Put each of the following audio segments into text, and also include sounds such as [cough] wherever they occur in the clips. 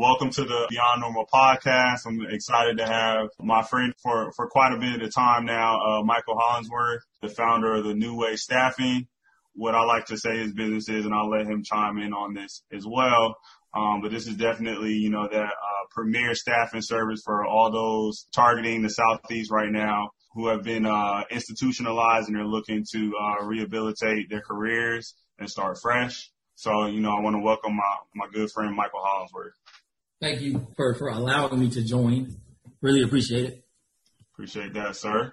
Welcome to the Beyond Normal podcast. I'm excited to have my friend for, for quite a bit of time now, uh, Michael Hollingsworth, the founder of the New Way Staffing. What I like to say his business is, and I'll let him chime in on this as well. Um, but this is definitely, you know, that uh, premier staffing service for all those targeting the Southeast right now who have been uh, institutionalized and are looking to uh, rehabilitate their careers and start fresh. So, you know, I want to welcome my, my good friend Michael Hollingsworth. Thank you for, for allowing me to join. Really appreciate it. Appreciate that, sir.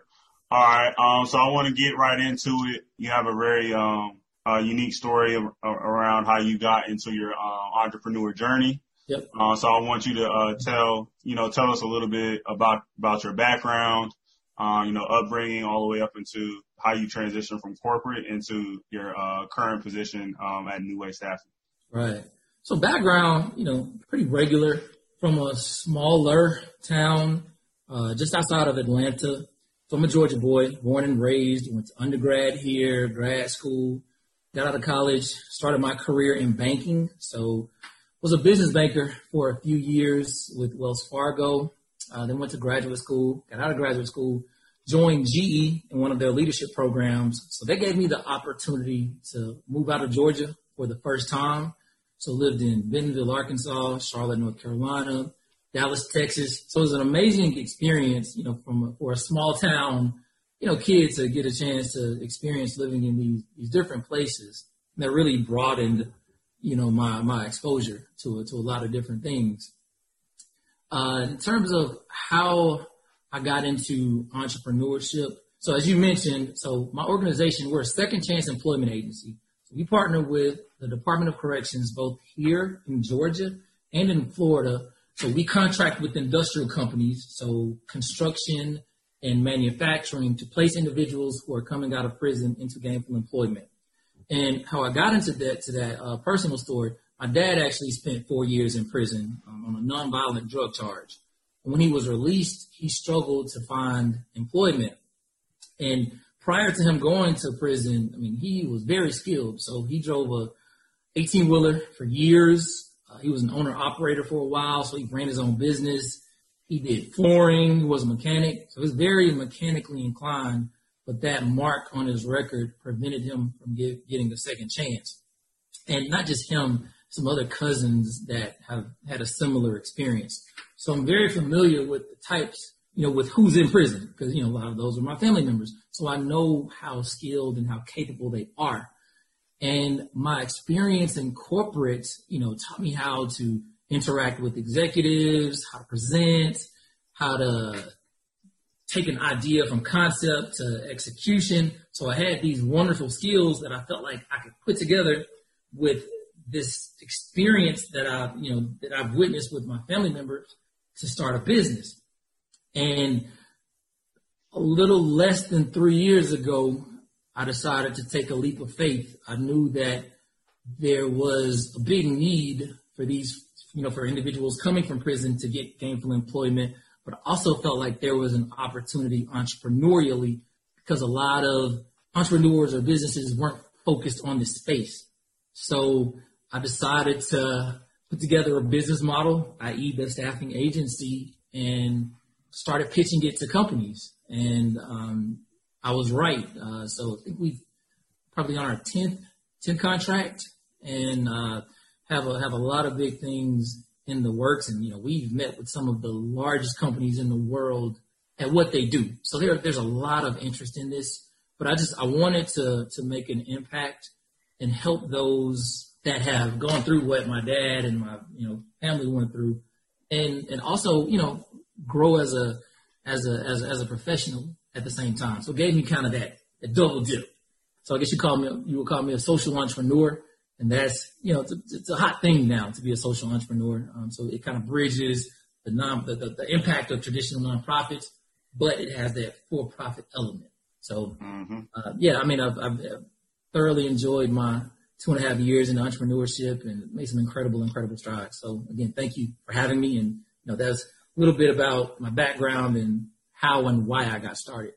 All right. Um, so I want to get right into it. You have a very um, uh, unique story around how you got into your uh, entrepreneur journey. Yep. Uh, so I want you to uh, tell you know tell us a little bit about about your background, uh, you know, upbringing all the way up into how you transition from corporate into your uh, current position um, at New Way Staffing. Right. So background, you know, pretty regular from a smaller town uh, just outside of Atlanta. So I'm a Georgia boy, born and raised, went to undergrad here, grad school, got out of college, started my career in banking. So was a business banker for a few years with Wells Fargo. Uh, then went to graduate school, got out of graduate school, joined GE in one of their leadership programs. So they gave me the opportunity to move out of Georgia for the first time so lived in Bentonville, Arkansas, Charlotte, North Carolina, Dallas, Texas. So it was an amazing experience, you know, from for a small town, you know, kid to get a chance to experience living in these these different places. That really broadened, you know, my my exposure to to a lot of different things. Uh, in terms of how I got into entrepreneurship, so as you mentioned, so my organization, we're a second chance employment agency. We partner with the Department of Corrections, both here in Georgia and in Florida. So we contract with industrial companies, so construction and manufacturing, to place individuals who are coming out of prison into gainful employment. And how I got into that to that uh, personal story, my dad actually spent four years in prison um, on a nonviolent drug charge. When he was released, he struggled to find employment. And prior to him going to prison, I mean, he was very skilled. So he drove a 18 wheeler for years. Uh, he was an owner operator for a while, so he ran his own business. He did flooring. He was a mechanic, so he was very mechanically inclined. But that mark on his record prevented him from get, getting a second chance. And not just him, some other cousins that have had a similar experience. So I'm very familiar with the types, you know, with who's in prison, because you know a lot of those are my family members. So I know how skilled and how capable they are. And my experience in corporate, you know, taught me how to interact with executives, how to present, how to take an idea from concept to execution. So I had these wonderful skills that I felt like I could put together with this experience that I've, you know, that I've witnessed with my family members to start a business. And a little less than three years ago, I decided to take a leap of faith. I knew that there was a big need for these, you know, for individuals coming from prison to get gainful employment, but I also felt like there was an opportunity entrepreneurially because a lot of entrepreneurs or businesses weren't focused on this space. So I decided to put together a business model, i.e. the staffing agency, and started pitching it to companies. And um, I was right. Uh, so I think we probably on our 10th, 10th contract and uh, have a have a lot of big things in the works. And you know, we've met with some of the largest companies in the world at what they do. So there, there's a lot of interest in this. But I just I wanted to to make an impact and help those that have gone through what my dad and my you know family went through, and and also you know grow as a as a as a, as a professional at the same time. So it gave me kind of that, that double dip. So I guess you call me, you would call me a social entrepreneur. And that's, you know, it's a, it's a hot thing now to be a social entrepreneur. Um, so it kind of bridges the non, the, the, the, impact of traditional nonprofits, but it has that for-profit element. So, mm-hmm. uh, yeah, I mean, I've, I've, thoroughly enjoyed my two and a half years in entrepreneurship and made some incredible, incredible strides. So again, thank you for having me. And, you know, that's little bit about my background and how and why I got started.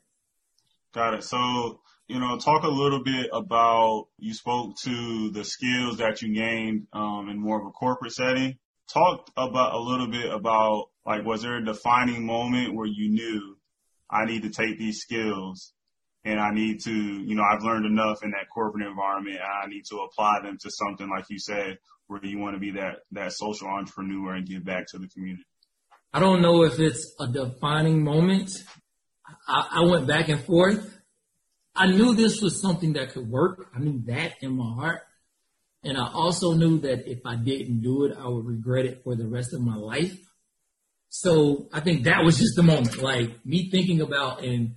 Got it. So, you know, talk a little bit about, you spoke to the skills that you gained um, in more of a corporate setting. talk about a little bit about like, was there a defining moment where you knew I need to take these skills and I need to, you know, I've learned enough in that corporate environment I need to apply them to something like you said, where you want to be that, that social entrepreneur and give back to the community? I don't know if it's a defining moment. I, I went back and forth. I knew this was something that could work. I knew that in my heart. And I also knew that if I didn't do it, I would regret it for the rest of my life. So I think that was [laughs] just the moment, like me thinking about, and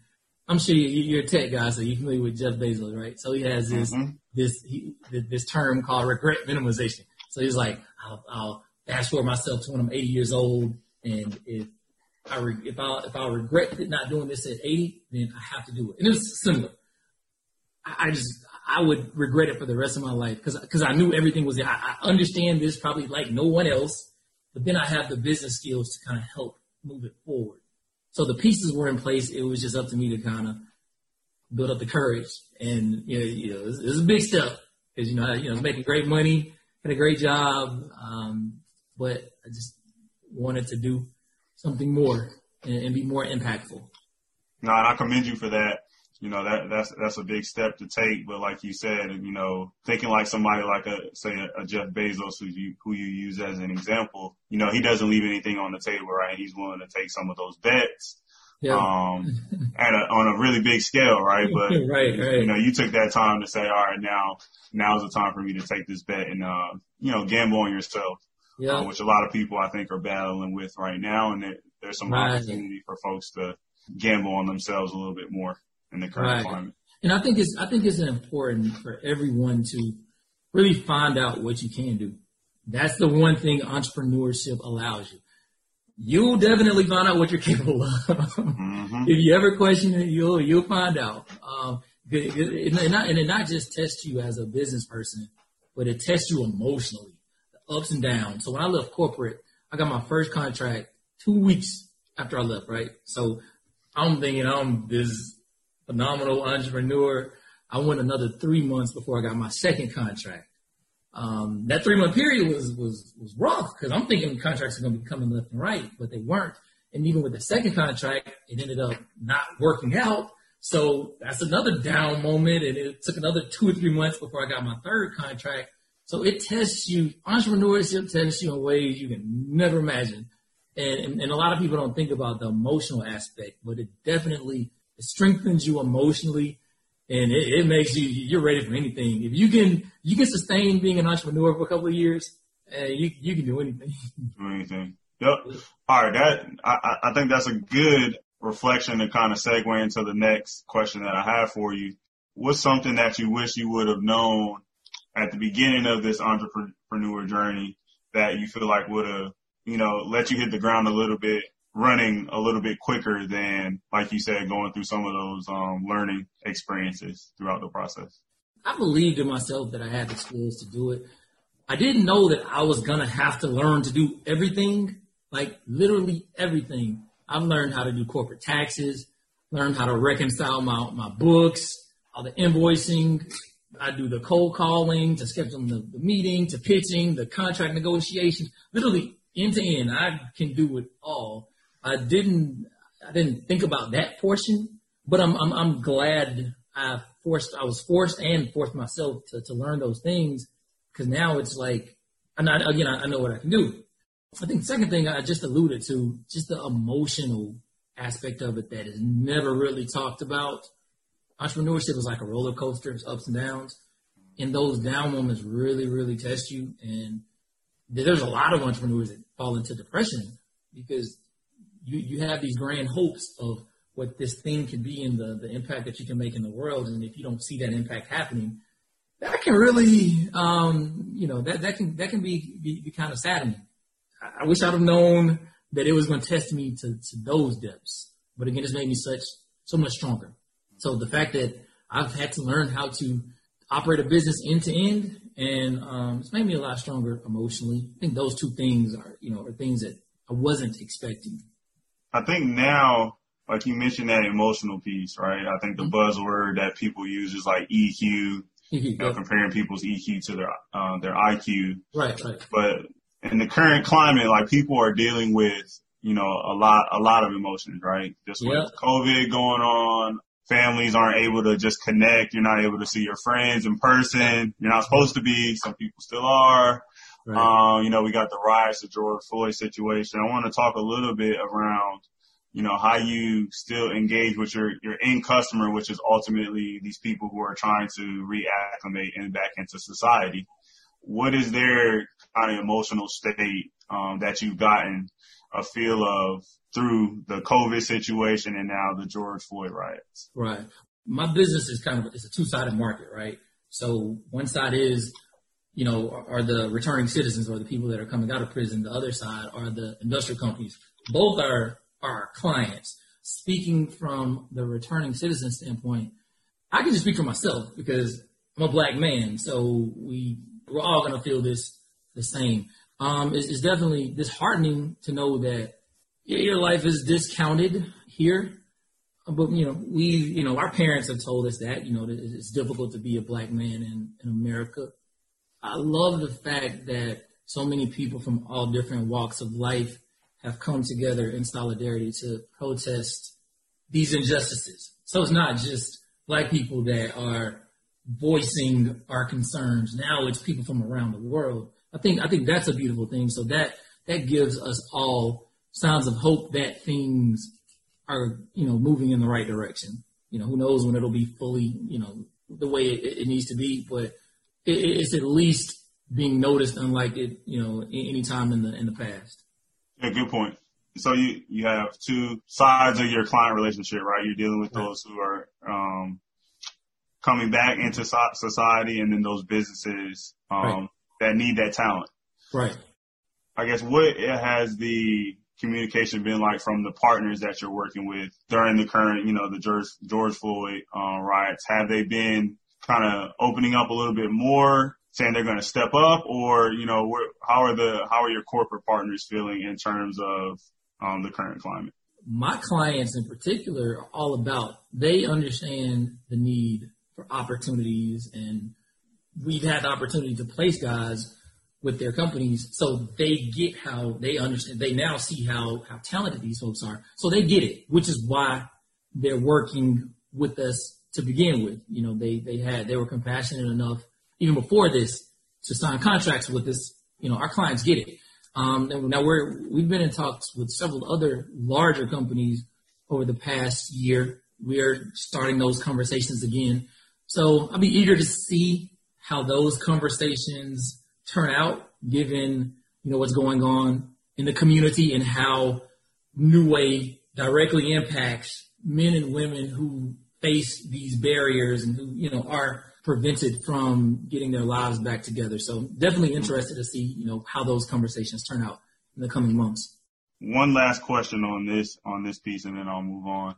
I'm sure you're a tech guy, so you're familiar with Jeff Bezos, right? So he has this mm-hmm. this he, this term called regret minimization. So he's like, I'll, I'll fast forward myself to when I'm 80 years old, and if I re- if I if I regret not doing this at 80, then I have to do it. And it was similar. I, I just I would regret it for the rest of my life because because I knew everything was. I, I understand this probably like no one else, but then I have the business skills to kind of help move it forward. So the pieces were in place. It was just up to me to kind of build up the courage. And you know, you know, it was, it was a big step because you know, I, you know, making great money, had a great job, um, but I just wanted to do something more and, and be more impactful. No, and I commend you for that you know that that's that's a big step to take. But like you said, you know, thinking like somebody like a say a, a Jeff Bezos who you who you use as an example, you know, he doesn't leave anything on the table, right? He's willing to take some of those bets. Yeah. Um, [laughs] at a, on a really big scale, right? [laughs] But right, right. you know, you took that time to say, all right, now, now's the time for me to take this bet and, uh, you know, gamble on yourself. Yeah. Uh, which a lot of people I think are battling with right now. And there's some right. opportunity for folks to gamble on themselves a little bit more in the current right. climate. And I think it's I think it's important for everyone to really find out what you can do. That's the one thing entrepreneurship allows you. You'll definitely find out what you're capable of. Mm-hmm. if you ever question it, you'll you'll find out. Um, it, it, it, not, and it not just tests you as a business person, but it tests you emotionally, ups and downs. So when I left corporate, I got my first contract two weeks after I left, right? So I'm thinking I'm this phenomenal entrepreneur. I went another three months before I got my second contract. Um, that three month period was was was rough because I'm thinking contracts are going to be coming left and right, but they weren't. And even with the second contract, it ended up not working out. So that's another down moment, and it took another two or three months before I got my third contract. So it tests you, entrepreneurship tests you in ways you can never imagine. And, and, and a lot of people don't think about the emotional aspect, but it definitely it strengthens you emotionally, and it, it, makes you you're ready for anything. If you can you can sustain being an entrepreneur for a couple of years, uh, you you can do anything. [laughs] Do anything. Yep. All right. That I I think that's a good reflection to kind of segue into the next question that I have for you. What's something that you wish you would have known at the beginning of this entrepreneur journey that you feel like would have, you know, let you hit the ground a little bit running a little bit quicker than, like you said, going through some of those um, learning experiences throughout the process? I believed in myself that I had the skills to do it. I didn't know that I was gonna have to learn to do everything, like literally everything. I've learned how to do corporate taxes, learned how to reconcile my, my books, all the invoicing. I do the cold calling, to scheduling the, the meeting, to pitching, the contract negotiations, literally end to end. I can do it all. I didn't I didn't think about that portion, but I'm I'm, I'm glad I forced I was forced and forced myself to, to learn those things because now it's like I'm not again I, I know what I can do. I think second thing I just alluded to just the emotional aspect of it that is never really talked about. Entrepreneurship is like a roller coaster, it's ups and downs. And those down moments really, really test you. And there's a lot of entrepreneurs that fall into depression because you, you have these grand hopes of what this thing can be and the, the impact that you can make in the world. And if you don't see that impact happening, that can really, um, you know, that, that can, that can be, be, be kind of saddening. I, I wish I'd have known that it was going to test me to, to those depths. But again, it's made me such, so much stronger. So the fact that I've had to learn how to operate a business end to end and, um, it's made me a lot stronger emotionally. I think those two things are, you know, are things that I wasn't expecting. I think now, like you mentioned that emotional piece, right? I think the mm-hmm. buzzword that people use is like EQ, you know, comparing people's EQ to their uh, their IQ. Right, right. But in the current climate, like people are dealing with, you know, a lot, a lot of emotions, right? Just with COVID going on, families aren't able to just connect. You're not able to see your friends in person. You're not supposed to be. Some people still are. Right. Um, you know, we got the riots, the George Floyd situation. I want to talk a little bit around, you know, how you still engage with your, your end customer, which is ultimately these people who are trying to reacclimate and back into society. What is their kind of emotional state, um, that you've gotten a feel of through the COVID situation and now the George Floyd riots? Right. My business is kind of, it's a two-sided market, right? So one side is you know, are the returning citizens or the people that are coming out of prison. The other side are the industrial companies. Both are our clients. Speaking from the returning citizen standpoint, I can just speak for myself because I'm a black man. So we we're all gonna feel this the same. Um, it's, it's definitely disheartening to know that your life is discounted here. Uh, but you know, we, you know, our parents have told us that you know it's difficult to be a black man in, in America. I love the fact that so many people from all different walks of life have come together in solidarity to protest these injustices. So it's not just black people that are voicing our concerns. Now it's people from around the world. I think I think that's a beautiful thing. So that that gives us all signs of hope that things are you know moving in the right direction. You know, who knows when it'll be fully you know the way it, it needs to be, but it's at least being noticed, unlike it, you know, any time in the in the past. Yeah, good point. So you you have two sides of your client relationship, right? You're dealing with right. those who are um, coming back into society, and then those businesses um, right. that need that talent. Right. I guess what it has the communication been like from the partners that you're working with during the current, you know, the George, George Floyd uh, riots? Have they been kind of opening up a little bit more, saying they're going to step up, or you know, how are the how are your corporate partners feeling in terms of um, the current climate? My clients in particular are all about they understand the need for opportunities, and we've had the opportunity to place guys with their companies, so they get how they understand. They now see how how talented these folks are, so they get it, which is why they're working with us to begin with. You know, they they had they were compassionate enough even before this to sign contracts with this. You know, our clients get it. Um, now we're we've been in talks with several other larger companies over the past year. We're starting those conversations again. So I'll be eager to see how those conversations turn out, given you know what's going on in the community and how New Way directly impacts men and women who face these barriers and who, you know, are prevented from getting their lives back together. So definitely interested to see, you know, how those conversations turn out in the coming months. One last question on this, on this piece and then I'll move on.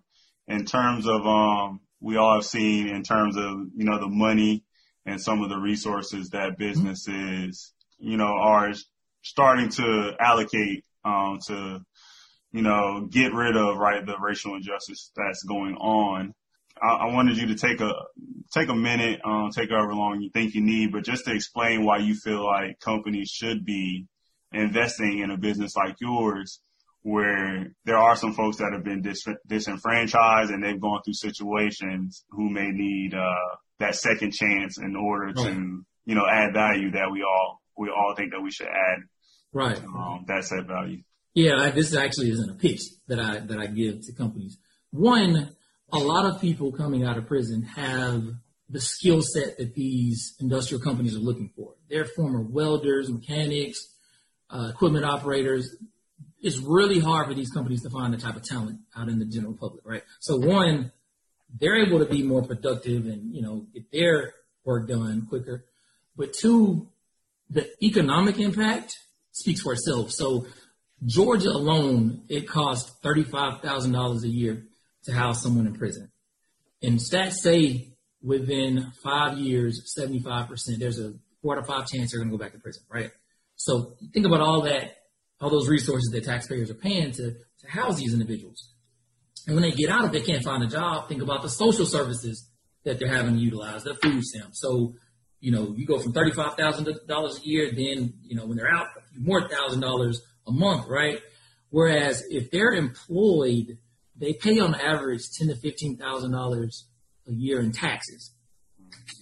In terms of, um, we all have seen in terms of, you know, the money and some of the resources that businesses, you know, are starting to allocate, um, to, you know, get rid of, right, the racial injustice that's going on. I, I wanted you to take a take a minute, um, take however long you think you need, but just to explain why you feel like companies should be investing in a business like yours, where there are some folks that have been dis- disenfranchised and they've gone through situations who may need uh, that second chance in order right. to, you know, add value that we all we all think that we should add. Right. Um, that set value. Yeah, this actually isn't a pitch that I that I give to companies. One, a lot of people coming out of prison have the skill set that these industrial companies are looking for. They're former welders, mechanics, uh, equipment operators. It's really hard for these companies to find the type of talent out in the general public, right? So one, they're able to be more productive and, you know, get their work done quicker. But two, the economic impact speaks for itself. So Georgia alone, it costs $35,000 a year to house someone in prison. And stats say within five years, 75%, there's a four to five chance they're going to go back to prison, right? So think about all that, all those resources that taxpayers are paying to, to house these individuals. And when they get out, if they can't find a job, think about the social services that they're having to utilize, the food stamps. So, you know, you go from thirty-five thousand dollars a year, then you know when they're out, more thousand dollars a month, right? Whereas if they're employed, they pay on average ten to fifteen thousand dollars a year in taxes.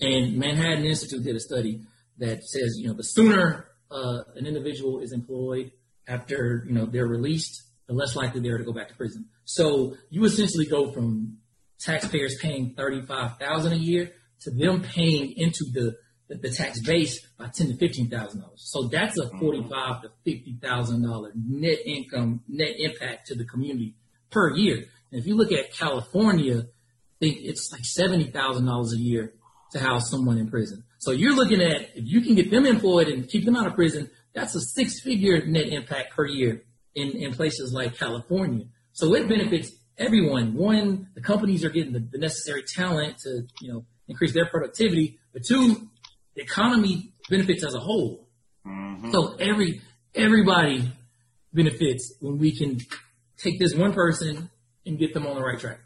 And Manhattan Institute did a study that says, you know, the sooner uh, an individual is employed after, you know, they're released, the less likely they are to go back to prison. So you essentially go from taxpayers paying thirty-five thousand a year to them paying into the the, the tax base by ten to fifteen thousand dollars. So that's a mm-hmm. forty-five to fifty thousand dollar net income, net impact to the community per year. And if you look at California, I think it's like seventy thousand dollars a year to house someone in prison. So you're looking at if you can get them employed and keep them out of prison, that's a six-figure net impact per year in, in places like California. So it benefits everyone. One, the companies are getting the, the necessary talent to, you know, increase their productivity. But two, the economy benefits as a whole. Mm-hmm. So every everybody benefits when we can take this one person and get them on the right track.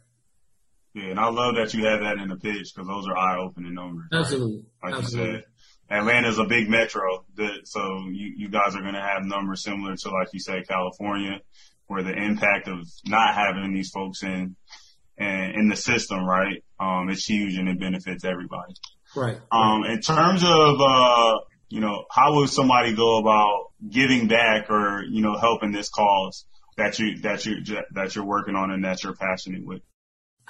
Yeah, and I love that you have that in the pitch because those are eye-opening numbers. Absolutely. Right? Like Absolutely. you said, Atlanta's a big metro, that, so you, you guys are going to have numbers similar to, like you said, California, where the impact of not having these folks in and in the system, right, um, it's huge and it benefits everybody. Right. Um, in terms of, uh, you know, how would somebody go about giving back or, you know, helping this cause that you, that you, that you're working on and that you're passionate with?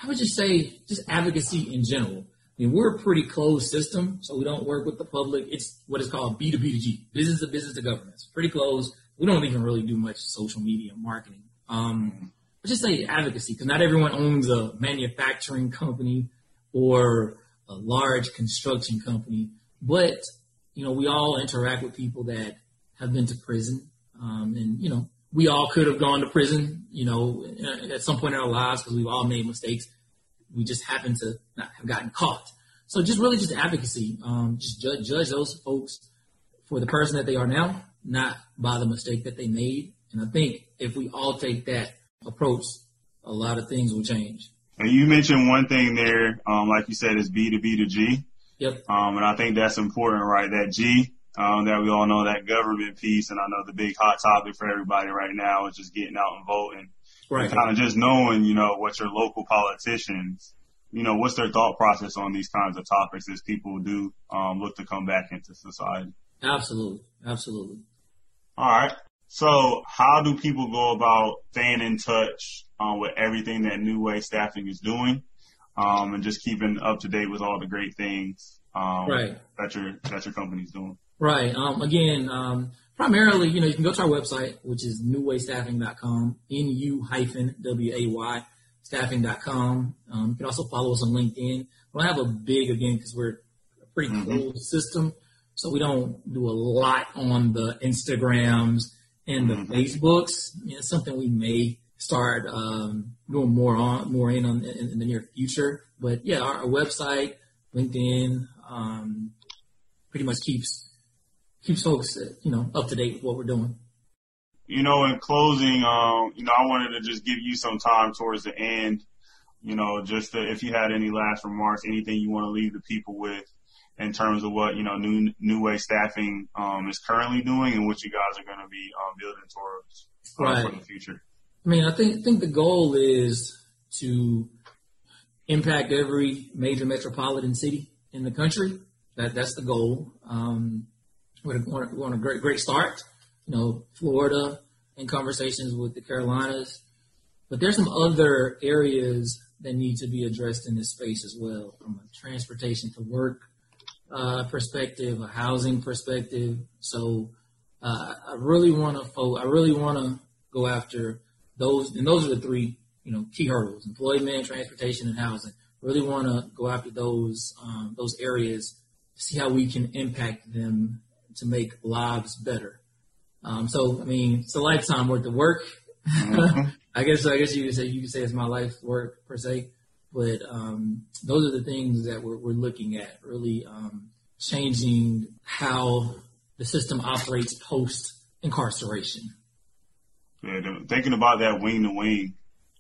I would just say just advocacy in general. I mean, we're a pretty closed system, so we don't work with the public. It's what is called B2B2G, business to business to government. It's pretty closed. We don't even really do much social media marketing. Um, but just say advocacy, because not everyone owns a manufacturing company or a large construction company. But, you know, we all interact with people that have been to prison. Um, and, you know, we all could have gone to prison, you know, at some point in our lives because we've all made mistakes. We just happen to not have gotten caught. So just really just advocacy. Um, just judge, judge those folks for the person that they are now, not by the mistake that they made. And I think if we all take that approach, a lot of things will change. And you mentioned one thing there, um, like you said, is B to B to G. Yep. Um, and I think that's important, right? That G, um, that we all know that government piece. And I know the big hot topic for everybody right now is just getting out and voting. Right. Kind of just knowing, you know, what your local politicians, you know, what's their thought process on these kinds of topics as people do, um, look to come back into society. Absolutely. Absolutely. All right. So how do people go about staying in touch um, with everything that New Way Staffing is doing, um, and just keeping up to date with all the great things um, right. that your that your company's doing? Right. Um, again, um, primarily, you know, you can go to our website, which is newwaystaffing.com, N-U hyphen W-A-Y staffing.com. Um, you can also follow us on LinkedIn. We don't have a big, again, because we're a pretty mm-hmm. closed system. So we don't do a lot on the Instagrams and the mm-hmm. Facebooks. Know, something we may start um, going more on, more in on in, in the near future. But yeah, our, our website, LinkedIn, um, pretty much keeps keeps folks, uh, you know, up to date with what we're doing. You know, in closing, um, you know, I wanted to just give you some time towards the end. You know, just to, if you had any last remarks, anything you want to leave the people with in terms of what you know new new way staffing um, is currently doing and what you guys are going to be um, building towards right. for the future. I mean, I think think the goal is to impact every major metropolitan city in the country. That that's the goal. Um, we're, we're on a great great start. You know, Florida in conversations with the Carolinas, but there's some other areas that need to be addressed in this space as well, from a transportation to work uh, perspective, a housing perspective. So uh, I really want to fo- I really want to go after those, and those are the three you know key hurdles: employment, transportation, and housing. Really want to go after those um, those areas, see how we can impact them to make lives better. Um, so I mean, it's a lifetime worth of work. Mm-hmm. [laughs] I guess I guess you could say you could say it's my life work per se. But um, those are the things that we're, we're looking at, really um, changing how the system operates post incarceration. Yeah, thinking about that wing to wing,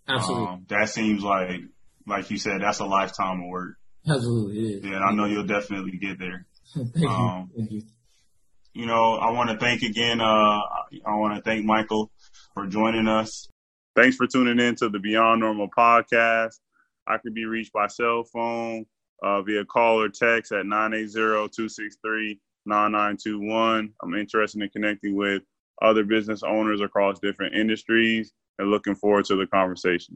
absolutely, um, that seems like, like you said, that's a lifetime of work. Absolutely, it is. Yeah, and I know you'll definitely get there. [laughs] thank you. Um, thank you. You know, I want to thank again. Uh, I want to thank Michael for joining us. Thanks for tuning in to the Beyond Normal podcast. I can be reached by cell phone uh, via call or text at 980-263-9921. I'm interested in connecting with other business owners across different industries and looking forward to the conversation.